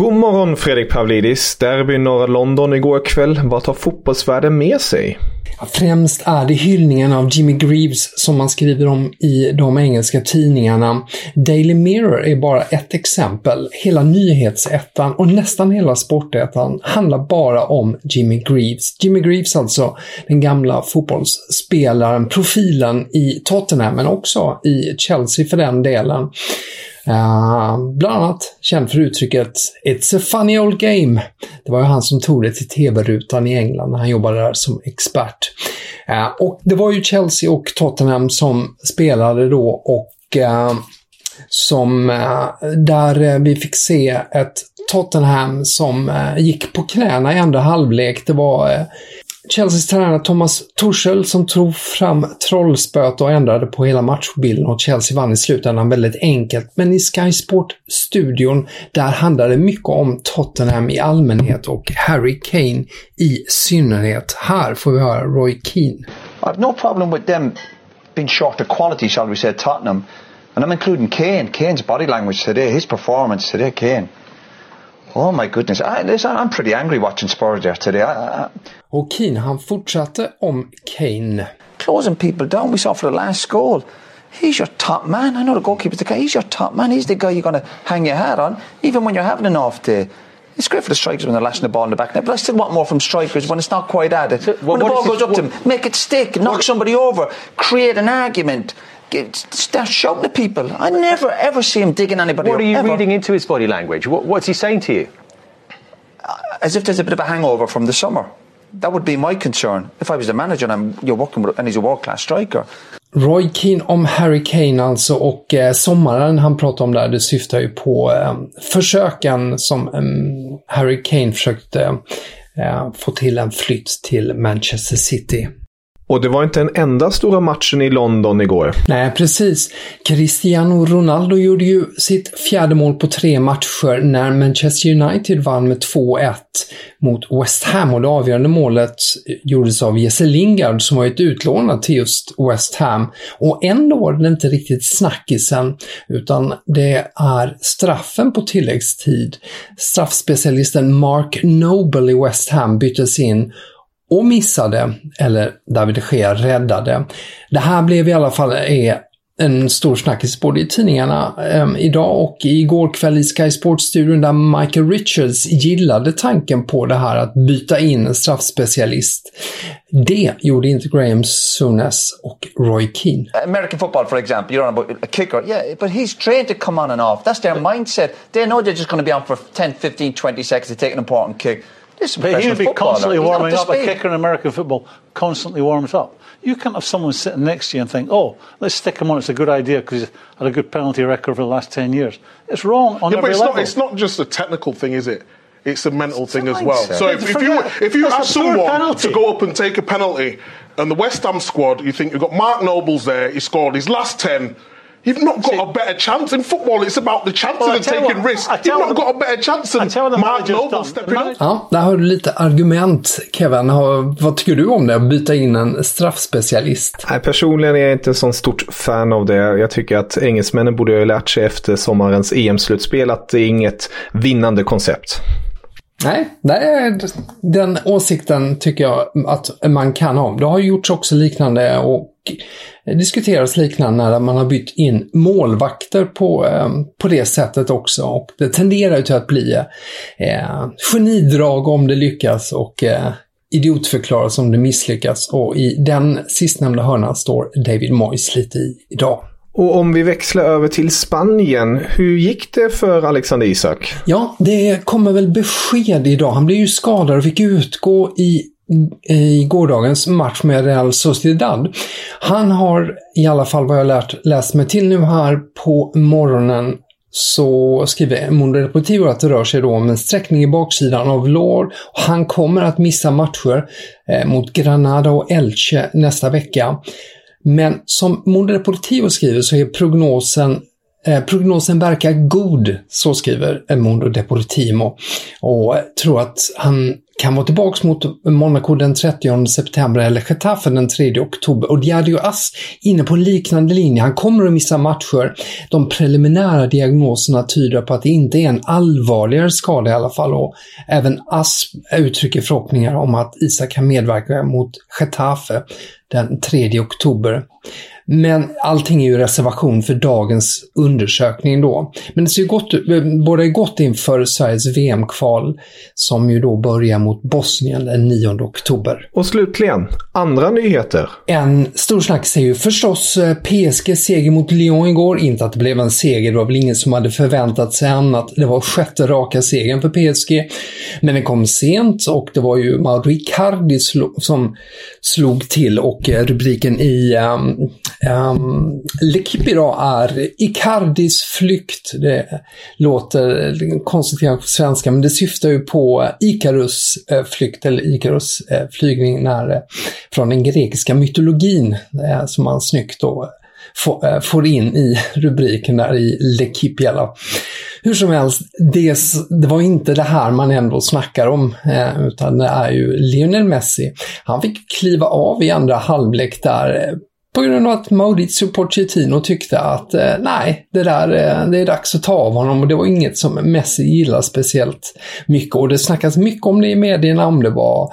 God morgon Fredrik Pavlidis. Derby norra London igår kväll. Vad tar fotbollsvärlden med sig? Främst är det hyllningen av Jimmy Greaves som man skriver om i de engelska tidningarna. Daily Mirror är bara ett exempel. Hela nyhetsettan och nästan hela sportettan handlar bara om Jimmy Greaves. Jimmy Greaves alltså, den gamla fotbollsspelaren, profilen i Tottenham men också i Chelsea för den delen. Uh, bland annat känd för uttrycket “It's a funny old game”. Det var ju han som tog det till TV-rutan i England när han jobbade där som expert. Uh, och det var ju Chelsea och Tottenham som spelade då och uh, som eh, där eh, vi fick se ett Tottenham som gick på knäna i andra halvlek. Det var Chelseas tränare Thomas Tuchel som tog fram trollspöet och ändrade på hela matchbilden och Chelsea vann i slutändan väldigt enkelt. Men i Sky Sport-studion, där handlade det mycket om Tottenham i allmänhet och Harry Kane i synnerhet. Här får vi höra Roy Keane. I have no problem with them being short of quality, shall we say, Tottenham. And I'm including Kane. Kane's body language today, his performance today, Kane. Oh my goodness, I, listen, I'm pretty angry watching Spurs there today. I, I... Och Keane, han fortsatte om Kane. Closing people down, we saw for the last goal. He's your top man. I know the goalkeeper's the guy. He's your top man. He's the guy you're going to hang your hat on, even when you're having an off day. It's great for the strikers when they're lashing the ball in the back net, but I still want more from strikers when it's not quite at it. So, when the ball goes up to them, make it stick, knock somebody over, create an argument. Shouting at people. I never ever see him digging anybody What up, are you ever. reading into his body language? What, what's he saying to you? As if there's a bit of a hangover from the summer. That would be my concern. If I was the manager and I'm, you're working with, and he's a world class striker. Roy Keane om Harry Kane alltså och eh, sommaren han pratar om där det syftar ju på eh, försöken som eh, Harry Kane försökte få till en flytt till Manchester City. Och det var inte den enda stora matchen i London igår. Nej, precis. Cristiano Ronaldo gjorde ju sitt fjärde mål på tre matcher när Manchester United vann med 2-1 mot West Ham och det avgörande målet gjordes av Jesse Lingard som varit utlånad till just West Ham. Och ändå var det inte riktigt snackisen utan det är straffen på tilläggstid. Straffspecialisten Mark Noble i West Ham byttes in och missade, eller David de Gea räddade. Det här blev i alla fall är en stor snackis både i tidningarna eh, idag och igår kväll i Sky Sports-studion där Michael Richards gillade tanken på det här att byta in en straffspecialist. Det gjorde inte Graham Souness och Roy Keane. American football, for example, you're on about a kicker. Yeah, but he's trained to come on and off. That's their mindset. They know they're just going to be on for 10, 15, 20 seconds to take an important kick. This is But he would be constantly warming up. A kicker in American football constantly warms up. You can't have someone sitting next to you and think, oh, let's stick him on. It's a good idea because he's had a good penalty record for the last 10 years. It's wrong on yeah, but every it's level. not, it's not just a technical thing, is it? It's a mental thing as well. mindset. So if, if you if you that's ask someone penalty. to go up and take a penalty, and the West Ham squad, you think you've got Mark Nobles there. He scored his last ten. You've not got a better chance in football. It's about the chances Well, and taking risks. I You've not the- got a better chance than Mark Noble stepping up. Ja, där har du lite argument, Kevin. Vad tycker du om det? Att byta in en straffspecialist? Nej, personligen är jag inte en sån stort fan av det. Jag tycker att engelsmännen borde ha lärt sig efter sommarens EM-slutspel att det är inget vinnande koncept. Nej, nej, den åsikten tycker jag att man kan ha. Det har gjorts också liknande och diskuterats liknande när man har bytt in målvakter på, eh, på det sättet också. Och det tenderar ju till att bli eh, genidrag om det lyckas och eh, idiotförklaras om det misslyckas. Och i den sistnämnda hörnan står David Moyes lite i idag. Och om vi växlar över till Spanien, hur gick det för Alexander Isak? Ja, det kommer väl besked idag. Han blev ju skadad och fick utgå i i gårdagens match med Real Sociedad. Han har i alla fall vad jag lärt, läst mig till nu här på morgonen så skriver Mundo Deportivo att det rör sig då om en sträckning i baksidan av lår. Han kommer att missa matcher eh, mot Granada och Elche nästa vecka. Men som Mundo Deportivo skriver så är prognosen Eh, prognosen verkar god, så skriver Mundo Deportimo Och tror att han kan vara tillbaka mot Monaco den 30 september eller Getafe den 3 oktober. Och Diadio Ass inne på en liknande linje. Han kommer att missa matcher. De preliminära diagnoserna tyder på att det inte är en allvarligare skada i alla fall. Och även Ass uttrycker förhoppningar om att Isak kan medverka mot Getafe den 3 oktober. Men allting är ju reservation för dagens undersökning då. Men det ser ju gott, båda gott inför Sveriges VM-kval som ju då börjar mot Bosnien den 9 oktober. Och slutligen, andra nyheter. En stor snackis är ju förstås PSG seger mot Lyon igår. Inte att det blev en seger, det var väl ingen som hade förväntat sig annat. Det var sjätte raka segern för PSG. Men den kom sent och det var ju Mauro Icardi som slog till och rubriken i um, Ehm, um, L'Equipe idag är Icardis flykt. Det låter konstigt på svenska, men det syftar ju på Icarus eh, flykt, eller Icarus eh, flygning när, eh, från den grekiska mytologin, eh, som man snyggt då får, eh, får in i rubriken där i L'Equipe. Eller. Hur som helst, det, det, var inte det här man ändå snackar om, eh, utan det är ju Lionel Messi. Han fick kliva av i andra halvlek där eh, på grund av att Maurizio Pochettino tyckte att eh, nej, det där eh, det är dags att ta av honom och det var inget som Messi gillade speciellt mycket. Och det snackas mycket om det i medierna, om det var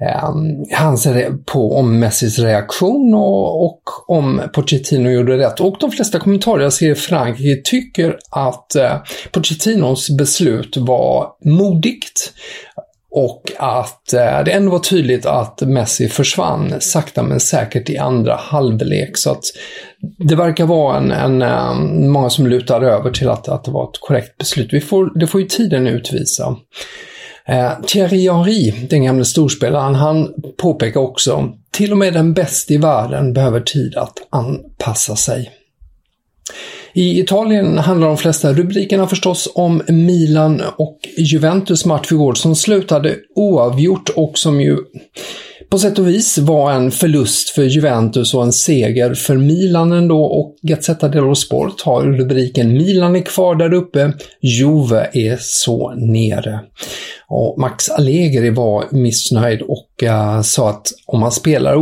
eh, hans på om Messis reaktion och, och om Pochettino gjorde rätt. Och de flesta kommentarer jag ser i Frankrike tycker att eh, Pochettinos beslut var modigt och att eh, det ändå var tydligt att Messi försvann sakta men säkert i andra halvlek. Så att det verkar vara en, en, eh, många som lutar över till att, att det var ett korrekt beslut. Vi får, det får ju tiden utvisa. Eh, Thierry Henry, den gamle storspelaren, han påpekar också till och med den bästa i världen behöver tid att anpassa sig. I Italien handlar de flesta rubrikerna förstås om Milan och Juventus match igår som slutade oavgjort och som ju på sätt och vis var en förlust för Juventus och en seger för Milan ändå och Gazzetta dello Sport har rubriken Milan är kvar där uppe, Juve är så nere. Och Max Allegri var missnöjd och uh, sa att om man spelar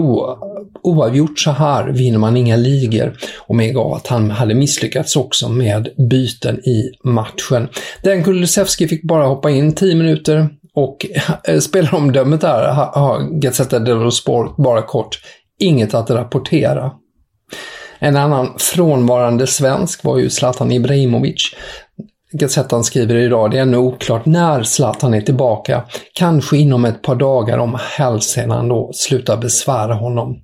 oavgjort så här vinner man inga ligor och medgav att han hade misslyckats också med byten i matchen. Den Kulusevski fick bara hoppa in 10 minuter och eh, spelaromdömet där har Gazzetta dello Sport bara kort inget att rapportera. En annan frånvarande svensk var ju Zlatan Ibrahimovic. Gazettan skriver idag, det är ännu oklart när Zlatan är tillbaka. Kanske inom ett par dagar om hälsenan då slutar besvära honom.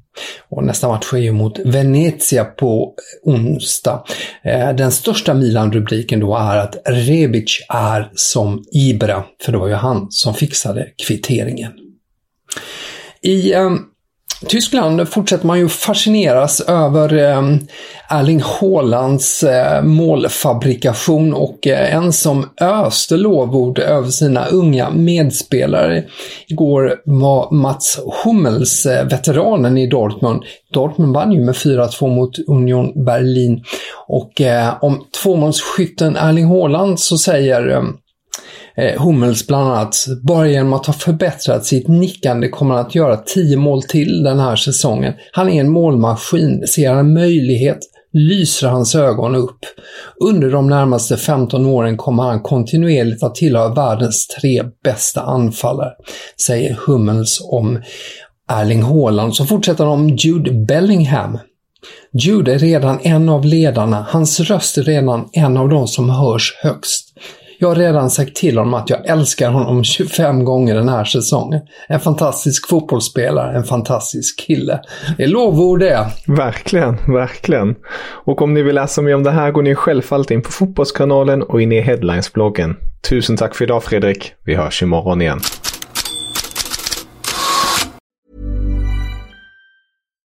Och nästa match är ju mot Venezia på onsdag. Eh, den största Milan-rubriken då är att Rebic är som Ibra, för det var ju han som fixade kvitteringen. I ehm, Tyskland fortsätter man ju fascineras över eh, Erling Haalands eh, målfabrikation och eh, en som öste lovord över sina unga medspelare igår var Mats Hummels, eh, veteranen i Dortmund. Dortmund vann ju med 4-2 mot Union Berlin och eh, om tvåmålsskytten Erling Haaland så säger ehm, eh, Hummels bland annat, bara genom att ha förbättrat sitt nickande kommer han att göra 10 mål till den här säsongen. Han är en målmaskin, ser han en möjlighet lyser hans ögon upp. Under de närmaste 15 åren kommer han kontinuerligt att tillhöra världens tre bästa anfallare, säger Hummels om Erling Haaland. Så fortsätter han om Jude Bellingham. Jude är redan en av ledarna, hans röst är redan en av de som hörs högst. Jag har redan sagt till honom att jag älskar honom 25 gånger den här säsongen. En fantastisk fotbollsspelare, en fantastisk kille. Det är lovord det. Verkligen, verkligen. Och om ni vill läsa mer om det här går ni självfallet in på Fotbollskanalen och in i Headlines-bloggen. Tusen tack för idag Fredrik. Vi hörs imorgon igen.